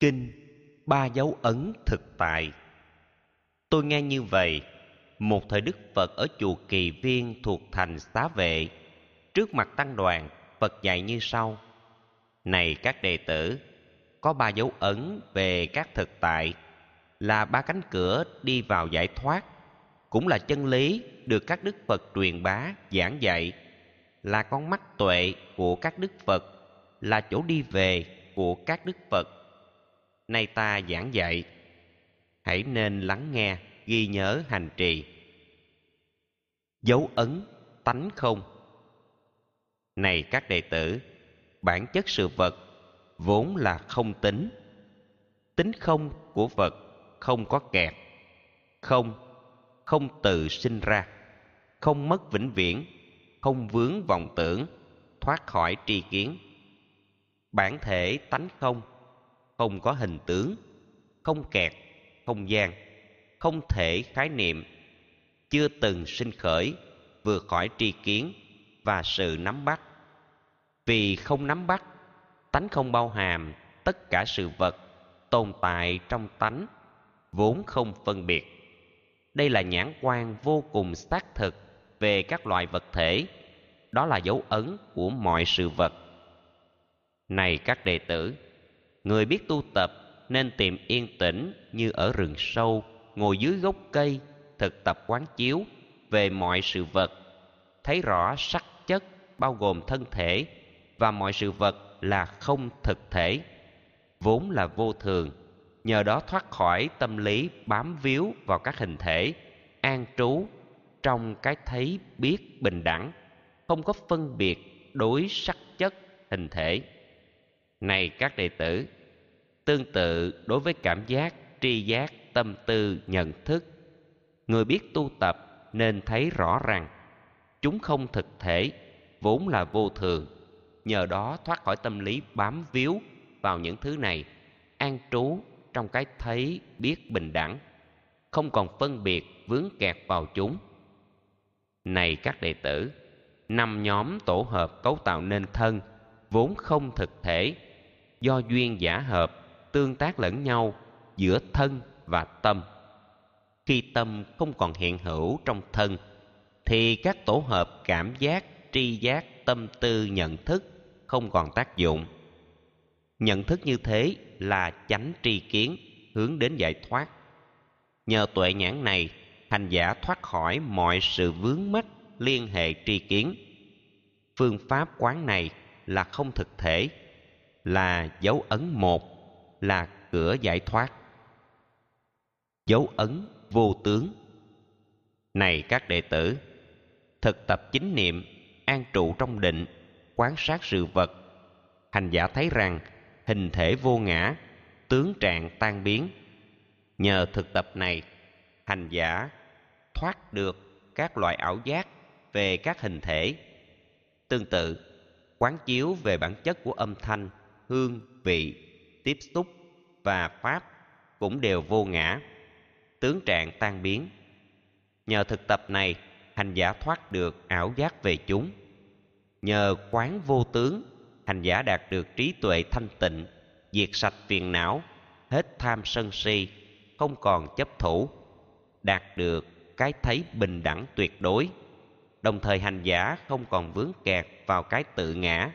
Kinh Ba dấu ấn thực tại Tôi nghe như vậy, một thời Đức Phật ở chùa Kỳ Viên thuộc thành Xá Vệ, trước mặt tăng đoàn, Phật dạy như sau: Này các đệ tử, có ba dấu ấn về các thực tại là ba cánh cửa đi vào giải thoát, cũng là chân lý được các đức Phật truyền bá giảng dạy, là con mắt tuệ của các đức Phật, là chỗ đi về của các đức Phật. Nay ta giảng dạy, hãy nên lắng nghe, ghi nhớ hành trì. Dấu ấn tánh không Này các đệ tử, bản chất sự vật vốn là không tính. Tính không của vật không có kẹt. Không, không tự sinh ra. Không mất vĩnh viễn, không vướng vọng tưởng, thoát khỏi tri kiến. Bản thể tánh không, không có hình tướng, không kẹt, không gian, không thể khái niệm, chưa từng sinh khởi, vượt khỏi tri kiến và sự nắm bắt. Vì không nắm bắt, tánh không bao hàm tất cả sự vật tồn tại trong tánh, vốn không phân biệt. Đây là nhãn quan vô cùng xác thực về các loại vật thể, đó là dấu ấn của mọi sự vật. Này các đệ tử, người biết tu tập nên tìm yên tĩnh như ở rừng sâu, ngồi dưới gốc cây, thực tập quán chiếu về mọi sự vật. Thấy rõ sắc chất bao gồm thân thể và mọi sự vật là không thực thể, vốn là vô thường. Nhờ đó thoát khỏi tâm lý bám víu vào các hình thể, an trú trong cái thấy biết bình đẳng, không có phân biệt đối sắc chất hình thể này các đệ tử, tương tự đối với cảm giác, tri giác, tâm tư, nhận thức. Người biết tu tập nên thấy rõ rằng chúng không thực thể, vốn là vô thường. Nhờ đó thoát khỏi tâm lý bám víu vào những thứ này, an trú trong cái thấy biết bình đẳng, không còn phân biệt vướng kẹt vào chúng. Này các đệ tử, năm nhóm tổ hợp cấu tạo nên thân vốn không thực thể do duyên giả hợp, tương tác lẫn nhau giữa thân và tâm. Khi tâm không còn hiện hữu trong thân, thì các tổ hợp cảm giác, tri giác, tâm tư, nhận thức không còn tác dụng. Nhận thức như thế là chánh tri kiến, hướng đến giải thoát. Nhờ tuệ nhãn này, hành giả thoát khỏi mọi sự vướng mắc liên hệ tri kiến. Phương pháp quán này là không thực thể là dấu ấn một, là cửa giải thoát. Dấu ấn vô tướng. Này các đệ tử, thực tập chính niệm, an trụ trong định, quán sát sự vật. Hành giả thấy rằng, hình thể vô ngã, tướng trạng tan biến. Nhờ thực tập này, hành giả thoát được các loại ảo giác về các hình thể. Tương tự, quán chiếu về bản chất của âm thanh hương, vị, tiếp xúc và pháp cũng đều vô ngã. Tướng trạng tan biến. Nhờ thực tập này, hành giả thoát được ảo giác về chúng. Nhờ quán vô tướng, hành giả đạt được trí tuệ thanh tịnh, diệt sạch phiền não, hết tham sân si, không còn chấp thủ, đạt được cái thấy bình đẳng tuyệt đối. Đồng thời hành giả không còn vướng kẹt vào cái tự ngã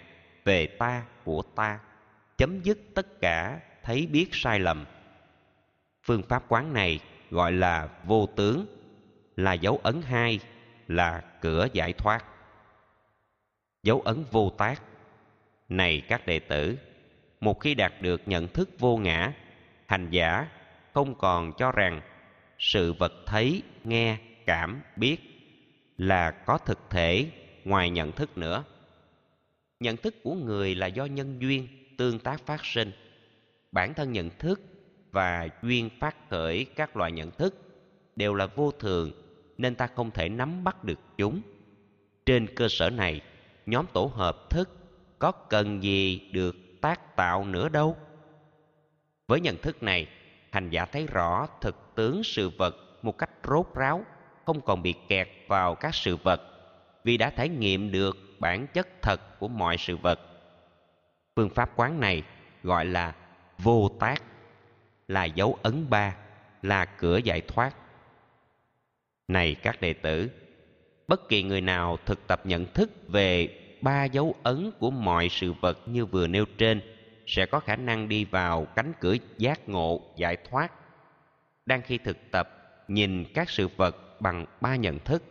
về ta của ta chấm dứt tất cả thấy biết sai lầm. Phương pháp quán này gọi là vô tướng, là dấu ấn hai, là cửa giải thoát. Dấu ấn vô tác. Này các đệ tử, một khi đạt được nhận thức vô ngã, hành giả không còn cho rằng sự vật thấy, nghe, cảm, biết là có thực thể ngoài nhận thức nữa. Nhận thức của người là do nhân duyên tương tác phát sinh. Bản thân nhận thức và duyên phát khởi các loại nhận thức đều là vô thường, nên ta không thể nắm bắt được chúng. Trên cơ sở này, nhóm tổ hợp thức có cần gì được tác tạo nữa đâu? Với nhận thức này, hành giả thấy rõ thực tướng sự vật một cách rốt ráo, không còn bị kẹt vào các sự vật, vì đã trải nghiệm được bản chất thật của mọi sự vật phương pháp quán này gọi là vô tác, là dấu ấn ba, là cửa giải thoát. Này các đệ tử, bất kỳ người nào thực tập nhận thức về ba dấu ấn của mọi sự vật như vừa nêu trên sẽ có khả năng đi vào cánh cửa giác ngộ giải thoát. Đang khi thực tập, nhìn các sự vật bằng ba nhận thức,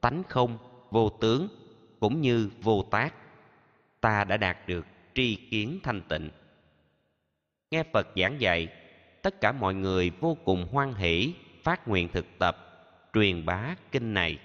tánh không, vô tướng cũng như vô tác, ta đã đạt được tri kiến thanh tịnh. Nghe phật giảng dạy, tất cả mọi người vô cùng hoan hỷ phát nguyện thực tập, truyền bá kinh này.